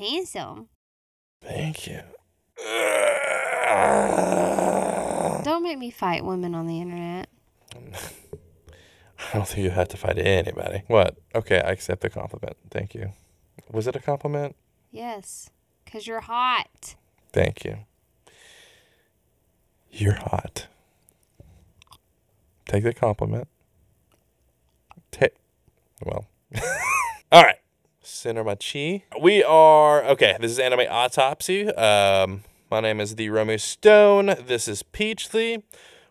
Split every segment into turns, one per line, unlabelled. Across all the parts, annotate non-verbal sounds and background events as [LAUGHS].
handsome.
Thank you.
Don't make me fight women on the internet. [LAUGHS]
I don't think you have to fight anybody. What? Okay, I accept the compliment. Thank you. Was it a compliment?
Yes, because you're hot.
Thank you. You're hot. Take the compliment. Take. Well. [LAUGHS] All right. Center my chi. We are okay. This is anime autopsy. Um, my name is the Romeo Stone. This is Peachly.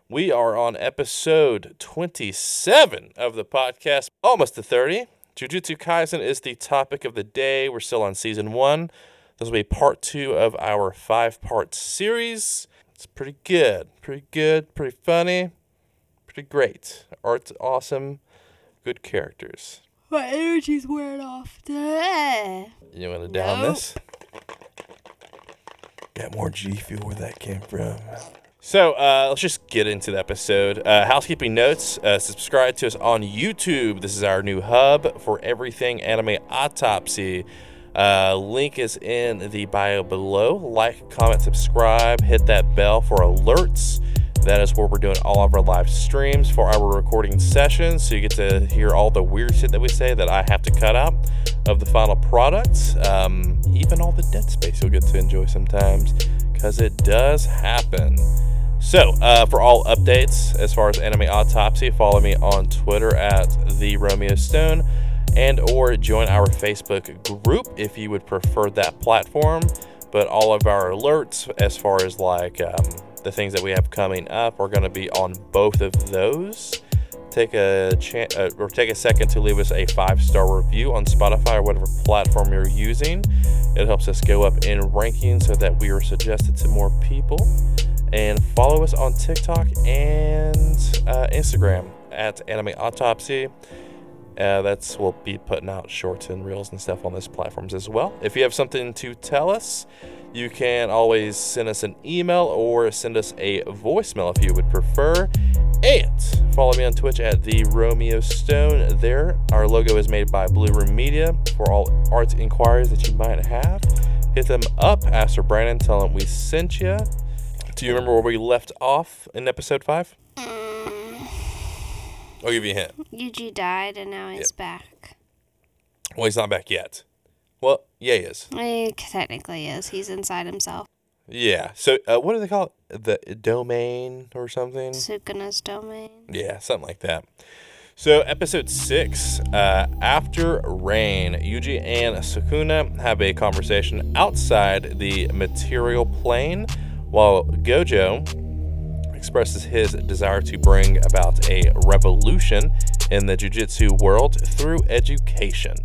We are on episode 27 of the podcast, almost to 30. Jujutsu Kaisen is the topic of the day. We're still on season one. This will be part two of our five part series. It's pretty good. Pretty good. Pretty funny. Pretty great. Art's awesome. Good characters.
My energy's wearing off.
You want to down
Nope.
this? Got more G Fuel where that came from. So uh, let's just get into the episode. Uh, housekeeping notes uh, subscribe to us on YouTube. This is our new hub for everything anime autopsy. Uh, link is in the bio below. Like, comment, subscribe, hit that bell for alerts. That is where we're doing all of our live streams for our recording sessions. So you get to hear all the weird shit that we say that I have to cut out of the final product. Um, even all the dead space you'll get to enjoy sometimes because it does happen. So, uh, for all updates as far as Anime Autopsy, follow me on Twitter at the Romeo Stone, and or join our Facebook group if you would prefer that platform. But all of our alerts, as far as like um, the things that we have coming up, are going to be on both of those. Take a chan uh, or take a second to leave us a five star review on Spotify or whatever platform you're using. It helps us go up in ranking so that we are suggested to more people and follow us on TikTok and uh, Instagram at Anime Autopsy. Uh, that's we'll be putting out shorts and reels and stuff on those platforms as well. If you have something to tell us, you can always send us an email or send us a voicemail if you would prefer. And follow me on Twitch at the Romeo Stone. There, our logo is made by Blue Room Media. For all arts inquiries that you might have, hit them up. Ask for Brandon. Tell him we sent you. Do you remember where we left off in episode five? I'll give you a hint.
Yuji died and now he's
Yep.
back.
Well, he's not back yet. Well, yeah, he is.
He technically is. He's inside himself.
Yeah. So, uh, what do they call it? The domain or something?
Sukuna's domain.
Yeah, something like that. So, episode six, uh, after rain, Yuji and Sukuna have a conversation outside the material plane, while Gojo expresses his desire to bring about a revolution in the jujitsu world through education.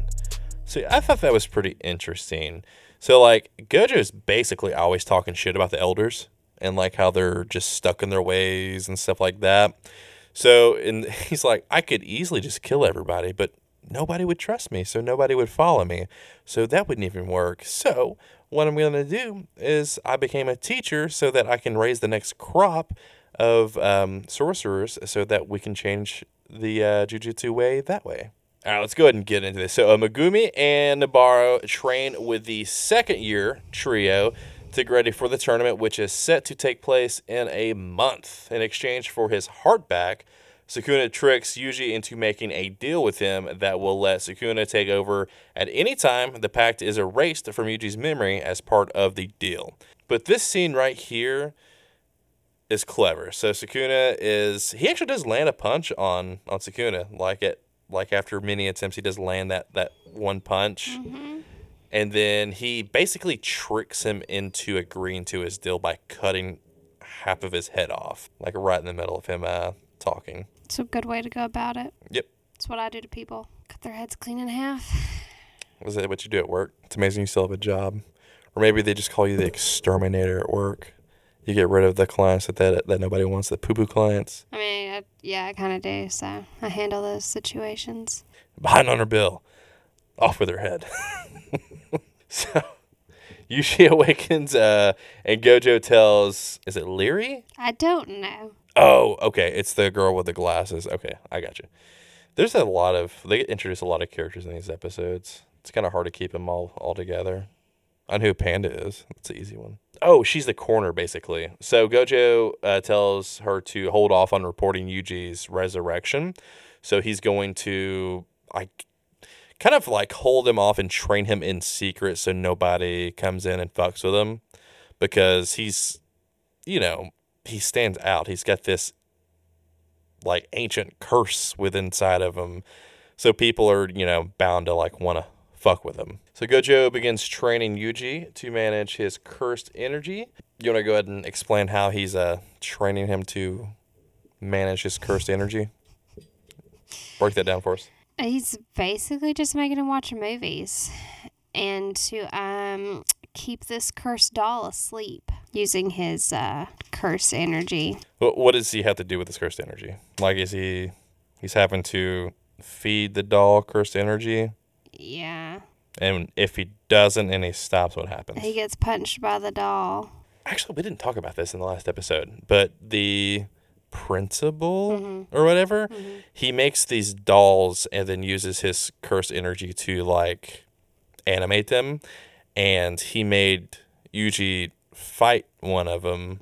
So, I thought that was pretty interesting. So, like, Gojo's basically always talking shit about the elders and like how they're just stuck in their ways and stuff like that. So, and [LAUGHS] he's like, I could easily just kill everybody, but nobody would trust me, so nobody would follow me. So that wouldn't even work. So, what I'm going to do is I became a teacher so that I can raise the next crop of um, sorcerers so that we can change the uh, jujitsu way that way. All right, let's go ahead and get into this. So, uh, Megumi and Nabaro train with the second year trio to get ready for the tournament, which is set to take place in a month. In exchange for his heart back, Sukuna tricks Yuji into making a deal with him that will let Sukuna take over at any time the pact is erased from Yuji's memory as part of the deal. But this scene right here is clever. So Sukuna is he actually does land a punch on on Sukuna like it like after many attempts he does land that that one punch. And then he basically tricks him into agreeing to his deal by cutting half of his head off, like right in the middle of him uh, talking.
It's a good way to go about it.
Yep.
It's what I do to people. Cut their heads clean in half.
Was that what you do at work? It's amazing you still have a job. Or maybe they just call you the exterminator at work. You get rid of the clients that that, that nobody wants, the poo poo clients.
I mean, I, yeah, I kind of do. So I handle those situations.
Behind on her bill. Off with her head. [LAUGHS] so Yuji awakens uh, and Gojo tells, is it Leary?
I don't know.
Oh, okay. It's the girl with the glasses. Okay, I got you. There's a lot of they introduce a lot of characters in these episodes. It's kind of hard to keep them all all together. I know who Panda is. That's an easy one. Oh, she's the corner basically. So Gojo uh, tells her to hold off on reporting Yuji's resurrection. So he's going to like kind of like hold him off and train him in secret so nobody comes in and fucks with him because he's you know, he stands out. He's got this like ancient curse within inside of him. So people are, you know, bound to like want to fuck with him. So Gojo begins training Yuji to manage his cursed energy. You want to go ahead and explain how he's uh training him to manage his cursed energy? Break that down for us.
He's basically just making him watch movies and to um keep this cursed doll asleep using his uh, curse energy.
What, what does he have to do with this cursed energy? Like, is he he's having to feed the doll cursed energy?
Yeah.
And if he doesn't and he stops, what happens?
He gets punched by the doll.
Actually, we didn't talk about this in the last episode, but the principal or whatever, he makes these dolls and then uses his curse energy to like animate them. And he made Yuji fight one of them,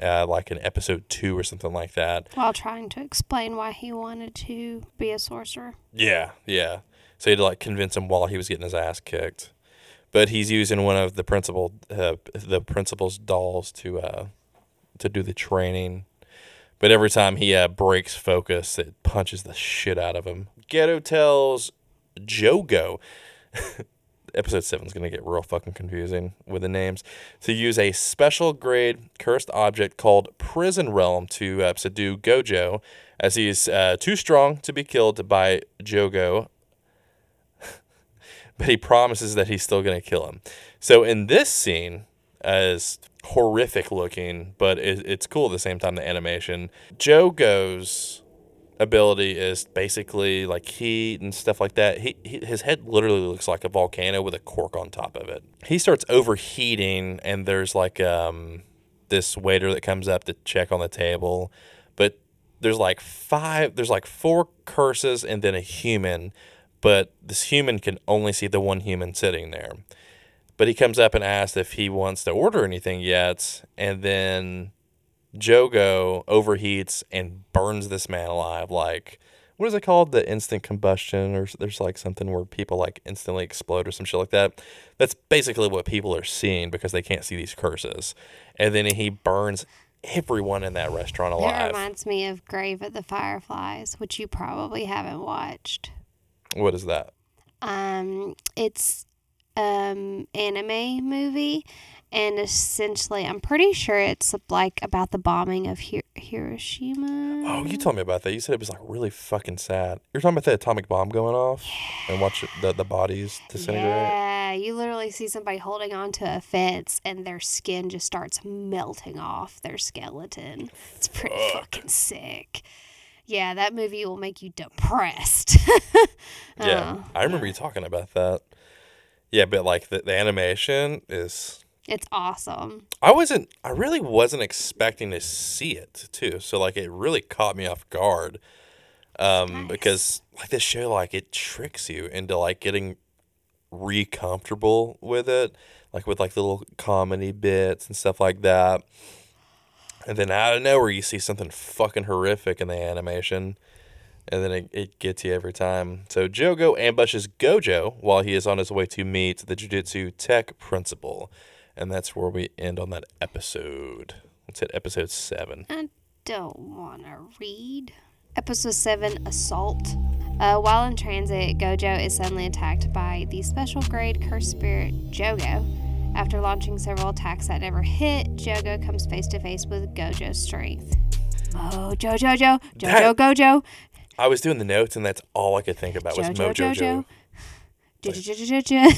uh, like in episode two or something like that.
While trying to explain why he wanted to be a sorcerer.
Yeah, yeah. So he had to like convince him while he was getting his ass kicked. But he's using one of the principal, uh, the principal's dolls to uh, to do the training. But every time he uh, breaks focus, it punches the shit out of him. Geto tells Jogo. [LAUGHS] Episode seven is gonna get real fucking confusing with the names. To use a special grade cursed object called Prison Realm to uh, subdue Gojo, as he's uh, too strong to be killed by Jogo but he promises that he's still going to kill him. So in this scene, as horrific looking, but it, it's cool at the same time. The animation, Jogo's ability is basically like heat and stuff like that. He, he his head literally looks like a volcano with a cork on top of it. He starts overheating, and there's like um this waiter that comes up to check on the table, but there's like five, there's like four curses and then a human, but this human can only see the one human sitting there. But he comes up and asks if he wants to order anything yet, and then Jogo overheats and burns this man alive. Like, what is it called? The instant combustion, or there's like something where people like instantly explode or some shit like that. That's basically what people are seeing because they can't see these curses. And then he burns everyone in that restaurant alive.
That reminds me of Grave of the Fireflies, which you probably haven't watched.
What is that?
Um, it's um anime movie, and essentially, I'm pretty sure it's like about the bombing of Hi- Hiroshima.
Oh, you told me about that. You said it was like really fucking sad. You're talking about the atomic bomb going off and watch the the bodies disintegrate.
Yeah, you literally see somebody holding onto a fence and their skin just starts melting off their skeleton. It's pretty fucking sick. Yeah, that movie will make you depressed. [LAUGHS]
Yeah,
Oh,
I remember you talking about that. Yeah, but like the, the animation is.
It's awesome.
I wasn't. I really wasn't expecting to see it too. So like it really caught me off guard. Um,
Nice.
because like this show, like it tricks you into like getting re comfortable with it, like with like the little comedy bits and stuff like that. And then out of nowhere, you see something fucking horrific in the animation. And then it, it gets you every time. So Jogo ambushes Gojo while he is on his way to meet the Jujutsu Tech Principal. And that's where we end on that episode. Let's hit episode seven.
I don't want to read. Episode 7 Assault. Uh, while in transit, Gojo is suddenly attacked by the special grade cursed spirit Jogo. After launching several attacks that never hit, Jogo comes face to face with Gojo's strength. Oh, Jojo, Jojo, Jojo,
That-
Gojo,
I was doing the notes, and that's all I could think about was
Jojo,
Mojo
Jojo.
Jojo.
Jojo,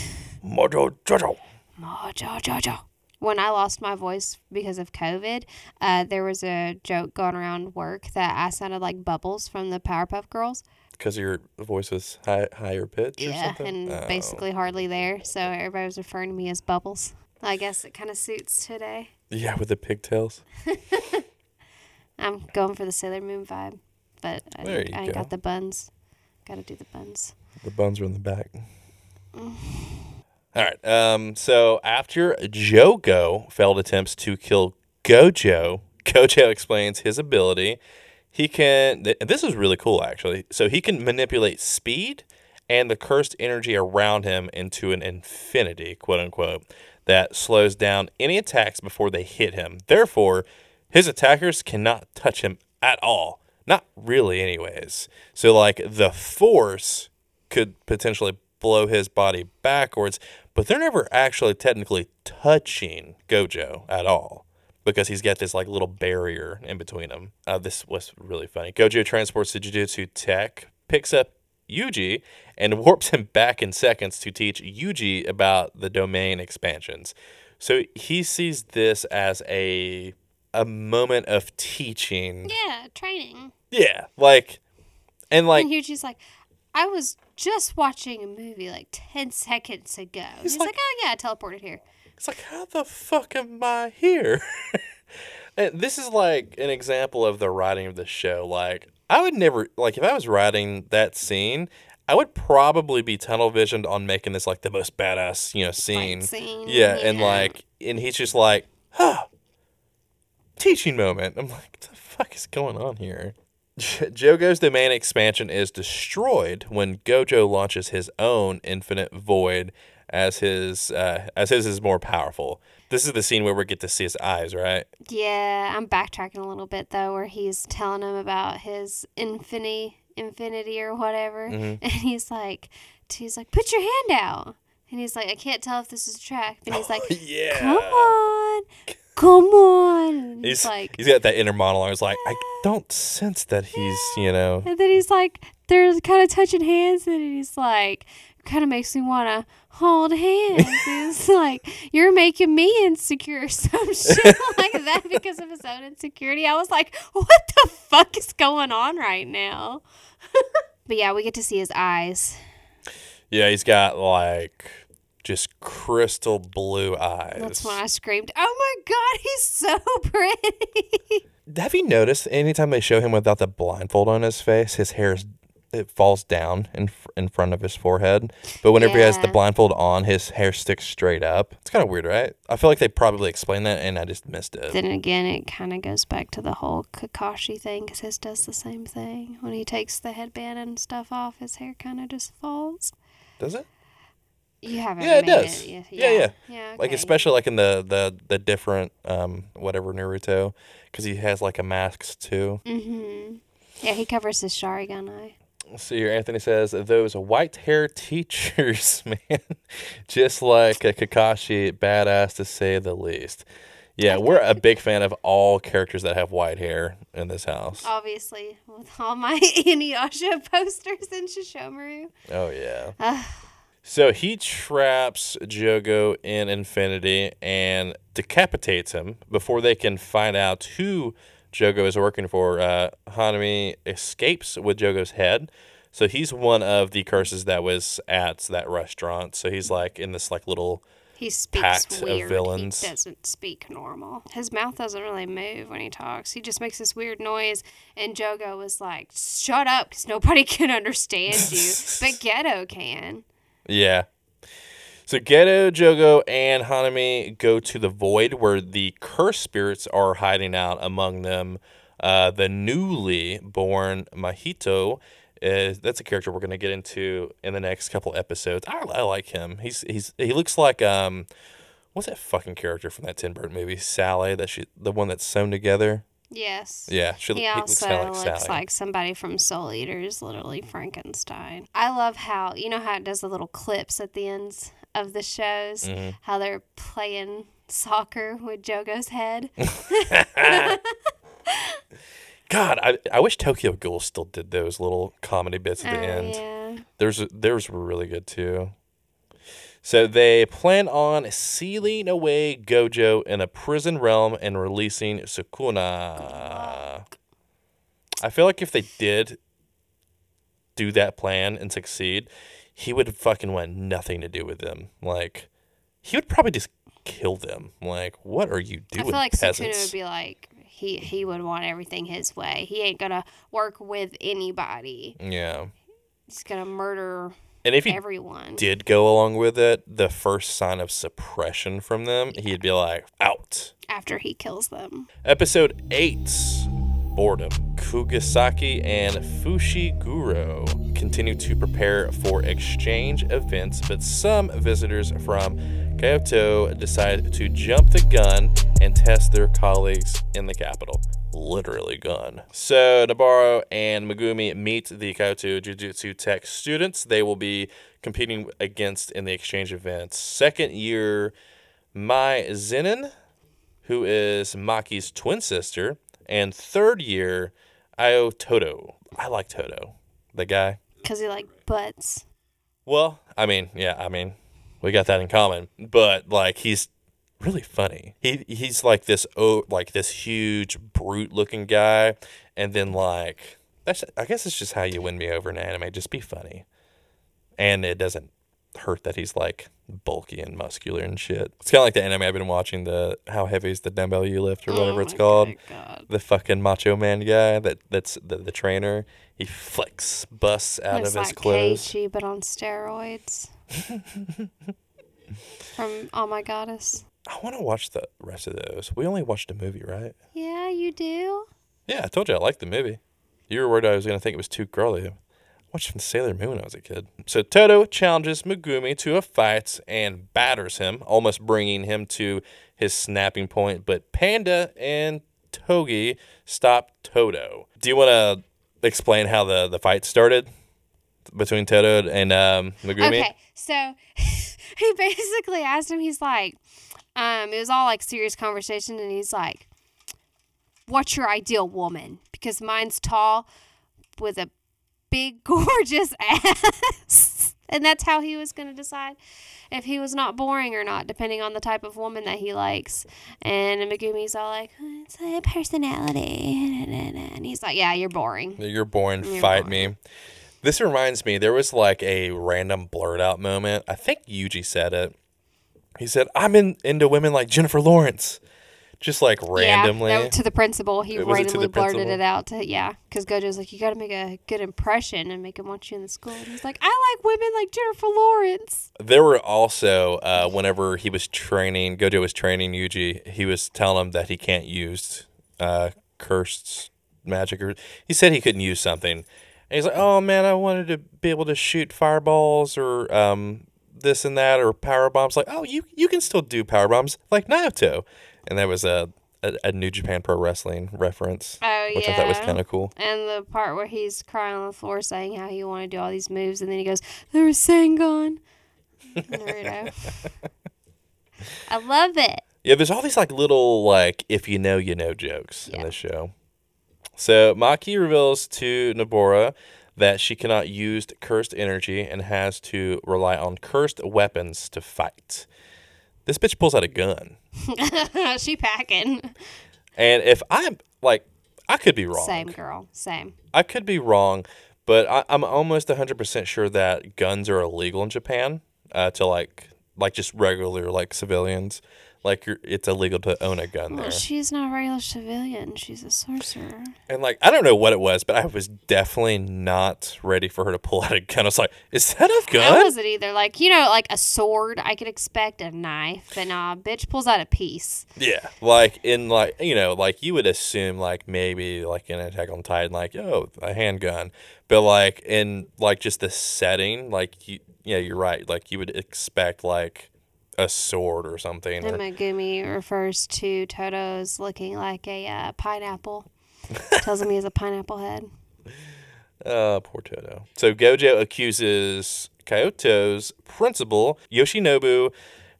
Mojo Jojo.
Mojo, Jojo. When I lost my voice because of COVID, uh, there was a joke going around work that I sounded like Bubbles from the Powerpuff Girls.
Because your voice was high, higher pitch or
Yeah, and
Oh.
basically hardly there. So everybody was referring to me as Bubbles. I guess it kind of suits today.
Yeah, with the pigtails. [LAUGHS]
I'm going for the Sailor Moon vibe, but I,
There
I
go.
got the buns. Got to do the buns.
The buns are in the back. All right. Um, so after Jogo failed attempts to kill Gojo, Gojo explains his ability. He can. th- This is really cool, actually. So he can manipulate speed and the cursed energy around him into an infinity, quote unquote, that slows down any attacks before they hit him. Therefore, his attackers cannot touch him at all. Not really, anyways. So, like, the force could potentially blow his body backwards, but they're never actually technically touching Gojo at all because he's got this like little barrier in between them. Uh, this was really funny. Gojo transports the Jujutsu tech, picks up Yuji, and warps him back in seconds to teach Yuji about the domain expansions. So he sees this as a a moment of teaching.
Yeah, training.
Yeah, like and like
and Yuji's like, I was just watching a movie like 10 seconds ago. He's,
like-
like, oh, yeah, I teleported here.
It's like, how the fuck am I here? [LAUGHS] and this is like an example of the writing of the show. Like, I would never, like, if I was writing that scene, I would probably be tunnel visioned on making this like the most badass, you know, scene.
scene,
Yeah, and like, and he's just like, huh, teaching moment. I'm like, what the fuck is going on here? Jogo's domain expansion is destroyed when Gojo launches his own infinite void as his uh, as his is more powerful. This is the scene where we get to see his eyes, right?
Yeah, I'm backtracking a little bit though, where he's telling him about his infinity, infinity or whatever,
Mm-hmm. [LAUGHS]
and he's like, he's like, put your hand out, and he's like, I can't tell if this is a trap, and he's like, [LAUGHS]
yeah.
come on, come on,
He's
he's like,
he's got that inner monologue. He's like, I don't sense that he's, you know.
and then he's like, they're kind of touching hands, and he's like, kind of makes me want to hold hands. He's [LAUGHS] like, you're making me insecure, [LAUGHS] some shit like that because of his own insecurity. I was like, what the fuck is going on right now? [LAUGHS] but yeah, we get to see his eyes.
Yeah, he's got like just crystal blue eyes.
That's when I screamed, "Oh my god, he's so pretty!"
Have you noticed anytime they show him without the blindfold on his face, his hair is it falls down in in front of his forehead, but whenever he has the blindfold on, his hair sticks straight up. It's kind of weird, right? I feel like they probably explained that, and I just missed it.
then again, it kind of goes back to the whole Kakashi thing because his does the same thing. When he takes the headband and stuff off, his hair kind of just falls.
Does it?
You haven't.
Yeah, it does.
yet.
Yeah, yeah.
yeah.
Like
okay.
especially like in the the the different um whatever Naruto, because he has like a mask too.
Mm-hmm. Yeah, he covers his Sharingan eye.
Let's see here. Anthony says those white hair teachers, [LAUGHS] man, just like a Kakashi, badass to say the least. Yeah, we're a big fan of all characters that have white hair in this house.
Obviously, with all my [LAUGHS] Inuyasha posters and Sesshomaru.
Oh yeah. [SIGHS] so he traps Jogo in Infinity and decapitates him before they can find out who Jogo is working for. Uh, Hanami escapes with Jogo's head. So he's one of the curses that was at that restaurant. So he's like in this like little
He speaks
of
weird.
villains.
He doesn't speak normal. His mouth doesn't really move when he talks. He just makes this weird noise. And Jogo was like, "Shut up, because nobody [LAUGHS] can understand you, but [LAUGHS] Geto can."
Yeah. So Geto, Jogo, and Hanami go to the void where the cursed spirits are hiding out among them. Uh, the newly born Mahito is that's a character we're gonna get into in the next couple episodes. I, I like him. He's he's he looks like um what's that fucking character from that Tim Burton movie? Sally, that she the one that's sewn together.
Yes.
Yeah, she,
He
looks
also looks,
like Sally.
like somebody from Soul Eaters, literally Frankenstein. I love how you know how it does the little clips at the ends of the shows,
Mm-hmm.
how they're playing soccer with Jogo's head. [LAUGHS]
God, I, I wish Tokyo Ghoul still did those little comedy bits at the
Oh,
end.
yeah.
There's theirs were really good too. So they plan on sealing away Gojo in a prison realm and releasing Sukuna. I feel like if they did do that plan and succeed, he would fucking want nothing to do with them. Like he would probably just kill them. Like, what are you doing?
I feel like
peasants?
Would be like he he would want everything his way. He ain't gonna work with anybody.
yeah.
He's gonna murder
And if he
everyone.
did go along with it, the first sign of suppression from them, he'd be like, out.
after he kills them.
Episode 8 Boredom. Kugisaki and Fushiguro continue to prepare for exchange events, but some visitors from Kyoto decide to jump the gun and test their colleagues in the capital. Literally gun. So Nabaro and Megumi meet the Kyoto Jujutsu Tech students. They will be competing against in the exchange events. Second year Mai Zenin, who is Maki's twin sister, and third year Aoi Todo. I like Toto, the guy.
Because he like butts.
Well, I mean, yeah, I mean, we got that in common. But like, he's really funny. He he's like this oh, like this huge brute looking guy, and then like that's I guess it's just how you win me over in anime. Just be funny, and it doesn't hurt that he's like bulky and muscular and shit. It's kind of like the anime I've been watching. The how heavy is the dumbbell you lift or oh whatever
Oh
it's called.
God.
The fucking macho man guy that that's the, the trainer. He flicks busts out
Looks
of his
like
clothes.
Keiichi, but on steroids. [LAUGHS] From Oh My Goddess.
I want to watch the rest of those. We only watched a movie, right?
Yeah, you do.
Yeah, I told you I liked the movie. You were worried I was going to think it was too girly. From Sailor Moon when I was a kid. So Todo challenges Megumi to a fight and batters him, almost bringing him to his snapping point. But Panda and Toge stop Todo. Do you want to explain how the, the fight started between Todo and um, Megumi?
Okay, so [LAUGHS] he basically asked him, he's like, um, it was all like serious conversation, and he's like, What's your ideal woman? Because mine's tall with a big, [LAUGHS] gorgeous ass. and that's how he was going to decide if he was not boring or not, depending on the type of woman that he likes. And Megumi's all like, It's a personality. [LAUGHS] And he's like, Yeah, you're boring.
You're boring.
You're
fight
boring.
me. This reminds me, there was like a random blurt out moment. I think Yuji said it. He said, I'm in, into women like Jennifer Lawrence. Just like randomly.
Yeah, to the principal. He
Was
randomly blurted
principal?
it out to yeah, because Gojo's like, you got to make a good impression and make him want you in the school. And he's like, I like women like Jennifer Lawrence.
There were also, uh, whenever he was training, Gojo was training Yuji, he was telling him that he can't use uh, cursed magic. Or He said he couldn't use something. And he's like, oh man, I wanted to be able to shoot fireballs or um, this and that or power bombs. Like, oh, you, you can still do power bombs like Naruto. And that was a, a, a New Japan Pro Wrestling reference,
Oh
which
yeah.
I thought was kind of cool.
And the part where he's crying on the floor saying how he wanted to do all these moves, and then he goes, "There was Sangon." Naruto. [LAUGHS] I love it.
Yeah, there's all these like little like if you know you know jokes in this show. So Maki reveals to Nabora that she cannot use cursed energy and has to rely on cursed weapons to fight. This bitch pulls out a gun. [LAUGHS]
she packing.
And if I'm like I could be wrong.
Same girl. Same.
I could be wrong, but I, I'm almost 100% sure that guns are illegal in Japan uh, to like like just regular like civilians. Like you're, it's illegal to own a gun
Well,
there.
she's not a regular civilian. She's a sorcerer.
And like I don't know what it was, but I was definitely not ready for her to pull out a gun. I was like, "Is that a gun?"
I wasn't either. Like, you know, like a sword, I could expect a knife, but nah, bitch pulls out a piece.
Yeah, like in like you know, like you would assume like maybe like in Attack on Titan, like oh a handgun, but like in like just the setting, like you yeah you're right, like you would expect like a sword or something.
And
Or,
Megumi refers to Todo's looking like a uh, pineapple. [LAUGHS] Tells him he has a pineapple head.
uh, poor Toto. So Gojo accuses Kyoto's principal Yoshinobu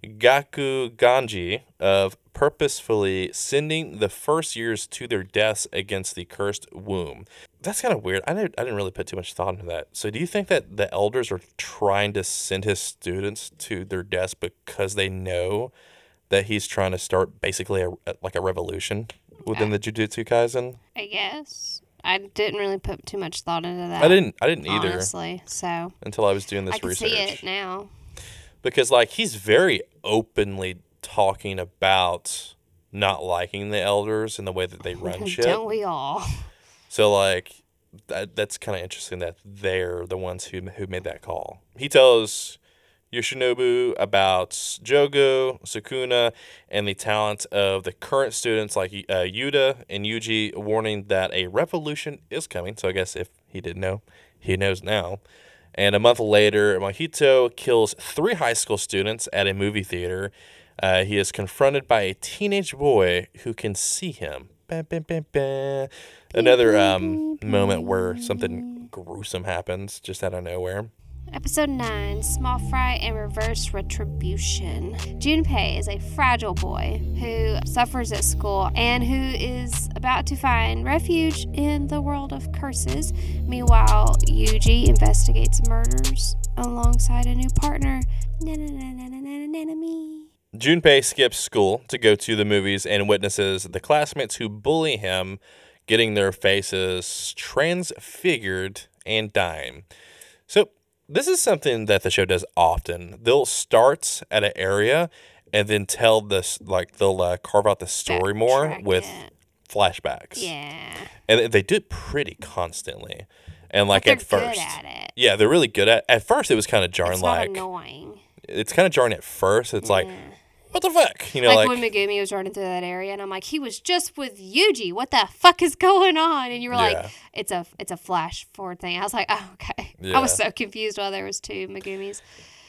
Gakuganji of purposefully sending the first years to their deaths against the cursed womb. That's kind of weird. I didn't, I didn't really put too much thought into that. So, do you think that the elders are trying to send his students to their deaths because they know that he's trying to start basically a, like a revolution within the Jujutsu Kaisen?
I guess. I didn't really put too much thought into that.
I didn't. I didn't either
Honestly. So
until I was doing this
I
research.
see it now.
because like he's very openly talking about not liking the elders and the way that they [LAUGHS] run shit.
Don't we all?
So like that, that's kind of interesting that they're the ones who who made that call. He tells Yoshinobu about Jogo, Sukuna, and the talent of the current students like uh, Yuta and Yuji, warning that a revolution is coming. So I guess if he didn't know, he knows now. And a month later, Mahito kills three high school students at a movie theater. Uh, he is confronted by a teenage boy who can see him. Another um, moment where something gruesome happens just out of nowhere.
Episode 9 Small Fry and Reverse Retribution. Junpei is a fragile boy who suffers at school and who is about to find refuge in the world of curses. Meanwhile, Yuji investigates murders alongside a new partner. Na-na-na-na-na-na-na-me.
Junpei skips school to go to the movies and witnesses the classmates who bully him getting their faces transfigured and dying. So, this is something that the show does often. They'll start at an area and then tell this, like, they'll uh, carve out the story more with
it.
flashbacks.
Yeah.
And they do it pretty constantly. And, like, at first.
good at it.
Yeah, they're really good at At first, it was kind of jarring, like,
annoying.
it's kind of jarring at first. It's like, what the fuck? You know,
like,
like,
when Megumi was running through that area, and I'm like, he was just with Yuji. What the fuck is going on? And you were
Yeah.
like, it's a it's a flash forward thing. I was like, [LAUGHS] oh okay. Yeah. I was so confused while there was two Megumis.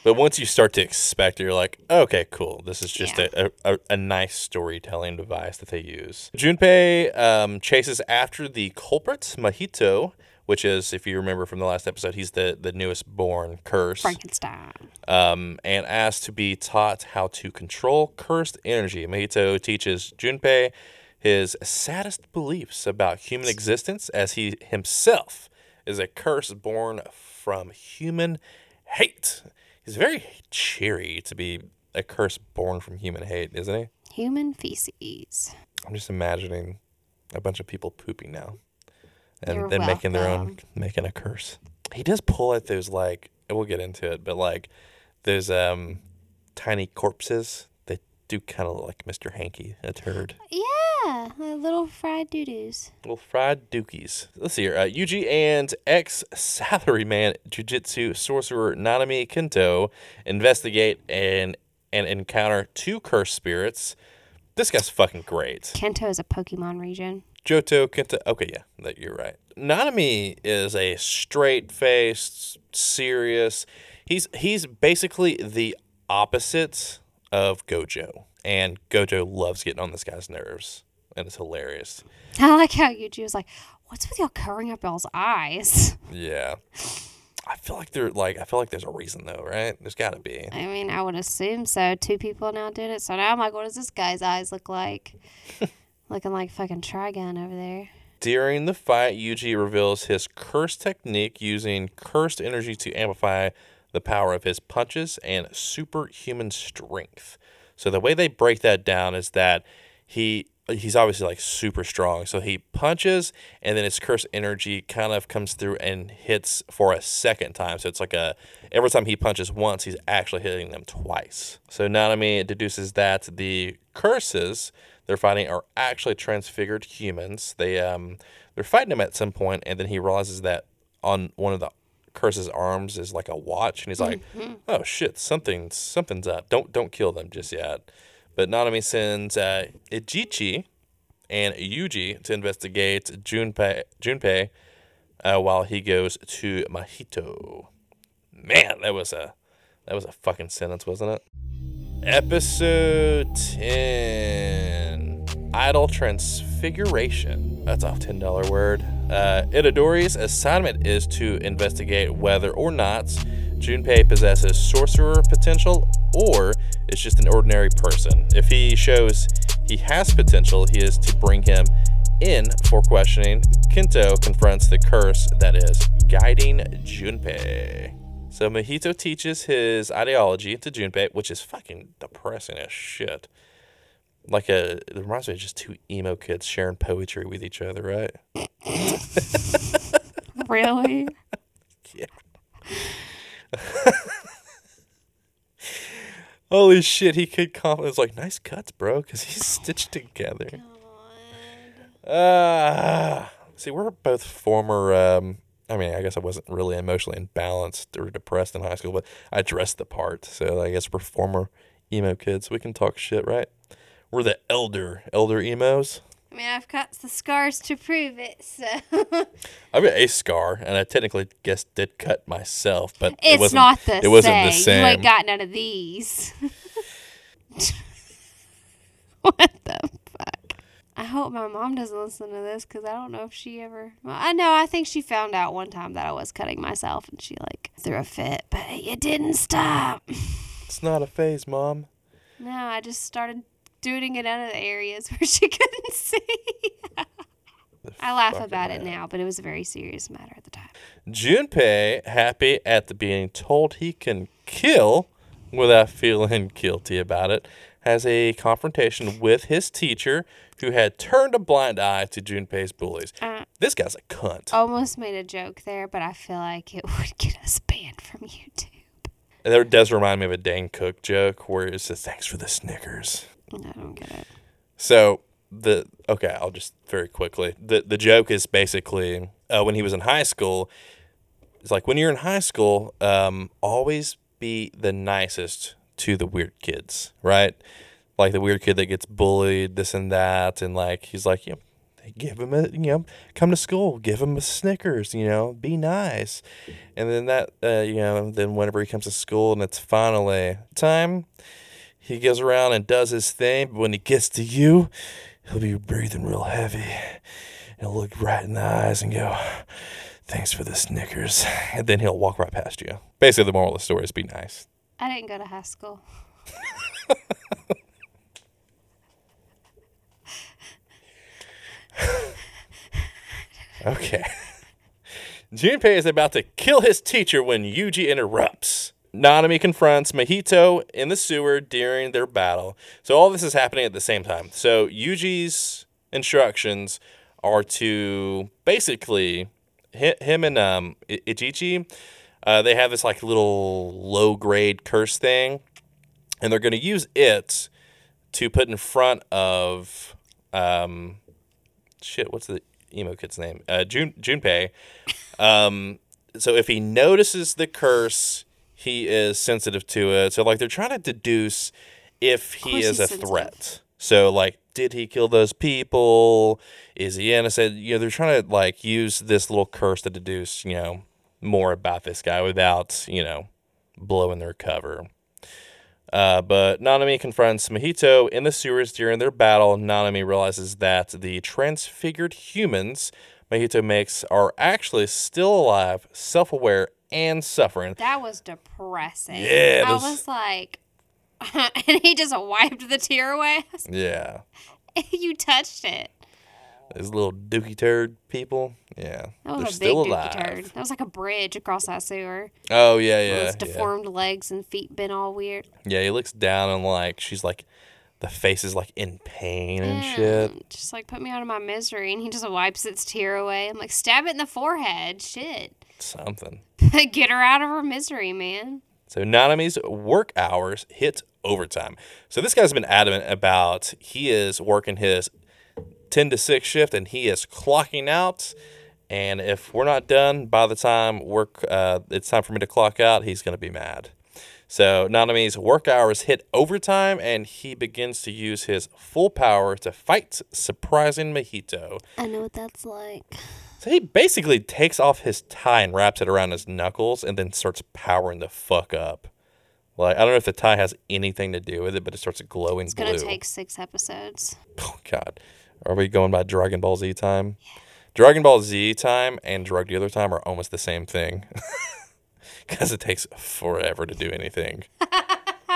But once you start to expect it, you're like, okay, cool. This is just
Yeah.
a, a, a nice storytelling device that they use. Junpei um, chases after the culprit, Mahito, which is, if you remember from the last episode, he's the, the newest born curse.
Frankenstein.
Um, and asked to be taught how to control cursed energy. Mahito teaches Junpei his saddest beliefs about human existence as he himself is a curse born from human hate. He's very cheery to be a curse born from human hate, isn't he?
Human feces.
I'm just imagining a bunch of people pooping now and,
You're
and making their own, making a curse. He does pull at those, like, we'll get into it, but like those um, tiny corpses that do kind of look like Mr. Hanky, a turd.
Yeah, little fried doo doos.
Little fried dookies. Let's see here. Uh, Yuji and ex salaryman jujitsu sorcerer Nanami Kento investigate and, and encounter two cursed spirits. This guy's fucking great.
Kento is a Pokemon region.
Johto Kenta. Okay, yeah, that you're right. Nanami is a straight faced, serious. He's he's basically the opposite of Gojo, and Gojo loves getting on this guy's nerves, and it's hilarious. [LAUGHS]
I like how Yuji was like, "What's with y'all covering up y'all's eyes?" [LAUGHS]
Yeah, I feel like they're like I feel like there's a reason though, right? There's got to be.
I mean, I would assume so. Two people now doing it, so now I'm like, "What does this guy's eyes look like?" [LAUGHS] Looking like fucking Trigun over there.
During the fight, Yuji reveals his curse technique using cursed energy to amplify the power of his punches and superhuman strength. So the way they break that down is that he he's obviously like super strong. So he punches and then his cursed energy kind of comes through and hits for a second time. So it's like a every time he punches once, he's actually hitting them twice. So Nanami deduces that the curses they're fighting are actually transfigured humans. They um they're fighting him at some point, and then he realizes that on one of the curse's arms is like a watch, and he's like, "Oh shit, something something's up. Don't don't kill them just yet." But Nanami sends uh, Ijichi and Yuji to investigate Junpei Junpei uh, while he goes to Mahito. Man, that was a that was a fucking sentence, wasn't it? Episode 10 Idol Transfiguration. That's a $10 word. Uh, Itadori's assignment is to investigate whether or not Junpei possesses sorcerer potential or is just an ordinary person. If he shows he has potential, he is to bring him in for questioning. Kento confronts the curse that is guiding Junpei. So Mahito teaches his ideology to Junpei, which is fucking depressing as shit. Like a, it reminds me of just two emo kids sharing poetry with each other, right? [LAUGHS]
Really?
Yeah. [LAUGHS] Holy shit, he could compliment. It's like, nice cuts, bro, because he's stitched together. Ah, See, we're both former. Um, I mean, I guess I wasn't really emotionally imbalanced or depressed in high school, but I dressed the part. So I guess we're former emo kids. We can talk shit, right? We're the elder elder emos.
I mean, I've got the scars to prove it, so [LAUGHS]
I've got a scar, and I technically guess did cut myself, but it
it's
wasn't,
not the
it wasn't
same.
the same.
You ain't got none of these. [LAUGHS] what the fuck? I hope my mom doesn't listen to this because I don't know if she ever. Well, I know. I think she found out one time that I was cutting myself, and she like threw a fit, but it didn't stop. [LAUGHS]
It's not a phase, mom.
No, I just started doing it out of the areas [LAUGHS] where she couldn't see. I laugh about it now, but it was a very serious matter at the time.
Junpei, happy at the being told he can kill without [LAUGHS] feeling guilty about it, has a confrontation with his teacher who had turned a blind eye to Junpei's bullies.
Uh,
This guy's a cunt.
almost made a joke there, but I feel like it [LAUGHS] would get us banned from YouTube.
And That does remind me of a Dane Cook joke where it says, Thanks for the Snickers.
I don't get it.
So the okay, I'll just very quickly. The the joke is basically uh, when he was in high school. It's like when you're in high school, um, always be the nicest to the weird kids, right? Like the weird kid that gets bullied, this and that, and like he's like, you know, give him a, you know, come to school, give him a Snickers, you know, be nice, and then that, uh, you know, then whenever he comes to school and it's finally time, he goes around and does his thing, but when he gets to you, he'll be breathing real heavy. He'll look right in the eyes and go, Thanks for the Snickers. And then he'll walk right past you. Basically, the moral of the story is be nice.
I didn't go to high school. [LAUGHS]
Okay. Junpei is about to kill his teacher when Yuji interrupts. Nanami confronts Mahito in the sewer during their battle. So all this is happening at the same time. So Yuji's instructions are to basically hi- him and um, I- Ijichi. Uh, they have this like little low grade curse thing, and they're going to use it to put in front of um, shit. What's the emo kid's name? Uh, Jun Junpei. Um, [LAUGHS] so if he notices the curse, he is sensitive to it. So like they're trying to deduce if he is a
sensitive.
threat. So like, did he kill those people? Is he innocent? You know, they're trying to like use this little curse to deduce, you know, more about this guy without, you know, blowing their cover. Uh, but Nanami confronts Mahito in the sewers during their battle. Nanami realizes that the transfigured humans Mahito makes are actually still alive, self aware, and suffering.
That was depressing.
Yeah,
I was like, [LAUGHS] and he just wiped the tear away. [LAUGHS]
Yeah.
you touched it.
These little dookie turd people. Yeah.
That was
They're
a
still
big
alive.
dookie turd. That was like a bridge across that sewer.
Oh, yeah,
With
yeah. Yeah.
deformed legs and feet been all weird.
yeah, he looks down and like, she's like, the face is like in pain and
Yeah,
shit.
Just like put me out of my misery, and he just wipes its tear away. I'm like, stab it in the forehead. Shit.
Something. [LAUGHS]
Get her out of her misery, man.
So Nanami's work hours hit overtime. So this guy's been adamant about he is working his 10 to 6 shift and he is clocking out. And if we're not done by the time work, uh, it's time for me to clock out, he's going to be mad. So Nanami's work hours hit overtime and he begins to use his full power to fight surprising Mahito.
I know what that's like.
So he basically takes off his tie and wraps it around his knuckles and then starts powering the fuck up. Like I don't know if the tie has anything to do with it, but it starts glowing
It's
blue.
gonna take six episodes. [LAUGHS]
oh God, are we going by Dragon Ball Z time? Dragon Ball Z time and drug dealer time are almost the same thing, [LAUGHS] because it takes forever to do anything. [LAUGHS]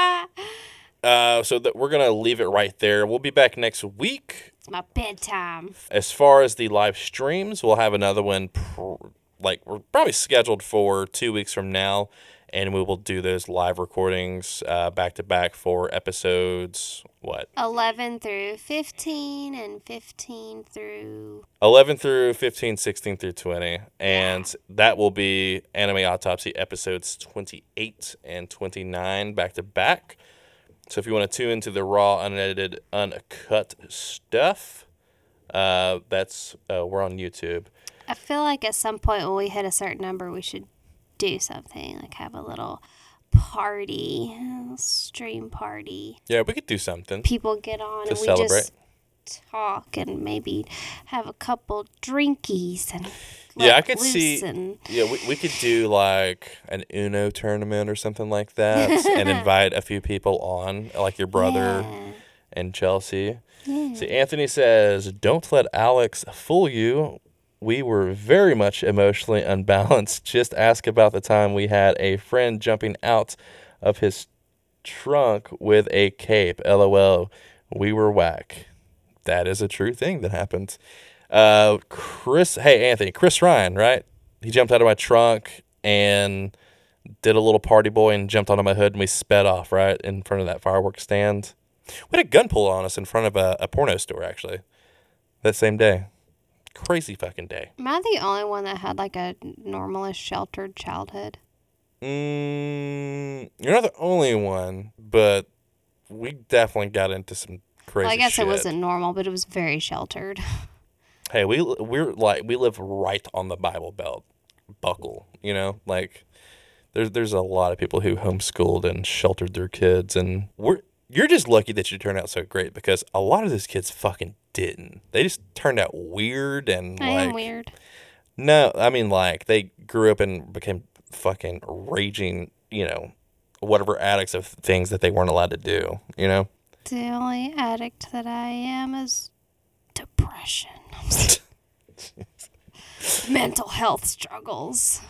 uh, so that we're gonna leave it right there. We'll be back next week
It's my bedtime.
as far as the live streams, we'll have another one. Pr- like we're probably scheduled for two weeks from now, and we will do those live recordings uh, back to back for episodes. What
11 through 15 and 15 through.
eleven through 15, 16 through twenty, and that will be Anime Autopsy episodes twenty eight and twenty nine back to back. So if you want to tune into the raw, unedited, uncut stuff, Uh, that's uh, we're on YouTube.
I feel like at some point when we hit a certain number, we should do something like have a little party, stream party.
Yeah, we could do something.
People get on
To
and we
celebrate.
just talk and maybe have a couple drinkies and
Yeah, I could see-
and
Yeah, we, we could do like an Uno tournament or something like that [LAUGHS] and invite a few people on, like your brother
Yeah.
and Chelsea.
Yeah.
See, Anthony says, Don't let Alex fool you. We were very much emotionally [LAUGHS] unbalanced. Just ask about the time we had a friend jumping out of his trunk with a cape. LOL. We were whack. That is a true thing that happened. Uh, Chris, hey, Anthony, Chris Ryan, right? He jumped out of my trunk and did a little party boy and jumped onto my hood and we sped off, right? In front of that fireworks stand. We had a gun pull on us in front of a, a porno store, actually, that same day. Crazy fucking day.
Am I the only one that had like a normalish sheltered childhood?
Mm, you're not the only one, but we definitely got into some crazy
Well, I guess
shit.
it wasn't normal, but it was very sheltered. [LAUGHS]
Hey, we we're like we live right on the Bible Belt buckle, you know? Like there's there's a lot of people who homeschooled and sheltered their kids and we're you're just lucky that you turned out so great because a lot of those kids fucking didn't. They just turned out weird and
I
like
weird.
No, I mean like they grew up and became fucking raging, you know, whatever addicts of things that they weren't allowed to do, you know?
The only addict that I am is depression. [LAUGHS] Mental health struggles.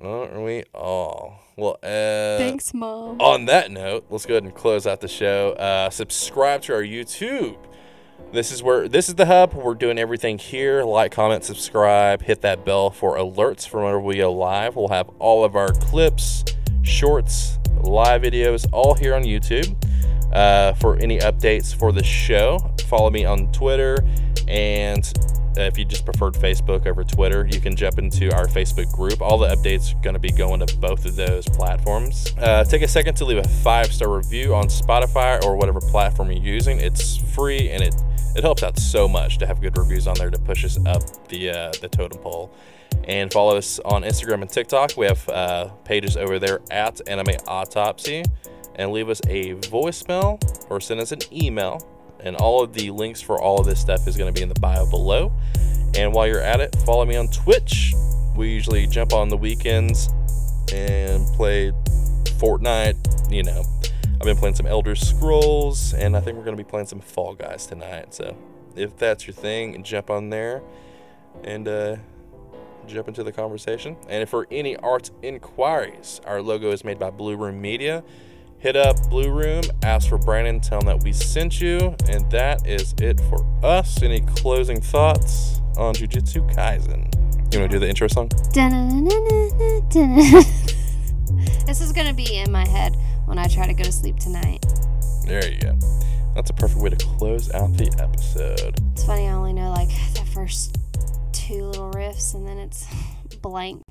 Aren't we all? Well, uh
Thanks, Mom.
on that note, let's go ahead and close out the show. Uh, subscribe to our YouTube. This is where this is the hub. We're doing everything here. Like, comment, subscribe, hit that bell for alerts from whenever we go live. We'll have all of our clips, shorts, live videos, all here on YouTube. Uh, for any updates for the show, follow me on Twitter, and uh, if you just preferred Facebook over Twitter, you can jump into our Facebook group. All the updates are going to be going to both of those platforms. Uh, take a second to leave a five star review on Spotify or whatever platform you're using. It's free and it it helps out so much to have good reviews on there to push us up the uh, the totem pole. And follow us on Instagram and TikTok. We have uh, pages over there at Anime Autopsy. And leave us a voicemail or send us an email and all of the links for all of this stuff is going to be in the bio below. And while you're at it, follow me on Twitch. We usually jump on the weekends and play Fortnite. You know, I've been playing some Elder Scrolls, and I think we're going to be playing some Fall Guys tonight. So if that's your thing, jump on there and uh, jump into the conversation. And for any art inquiries, our logo is made by Blue Room Media hit up Blue Room, ask for Brandon, tell him that we sent you, and that is it for us. Any closing thoughts on Jujutsu Kaisen? You want to do the intro song? [LAUGHS]
This is gonna be in my head when I try to go to sleep tonight.
There you go. That's a perfect way to close out the episode.
It's funny, I only know like the first two little riffs, and then it's [LAUGHS] blank.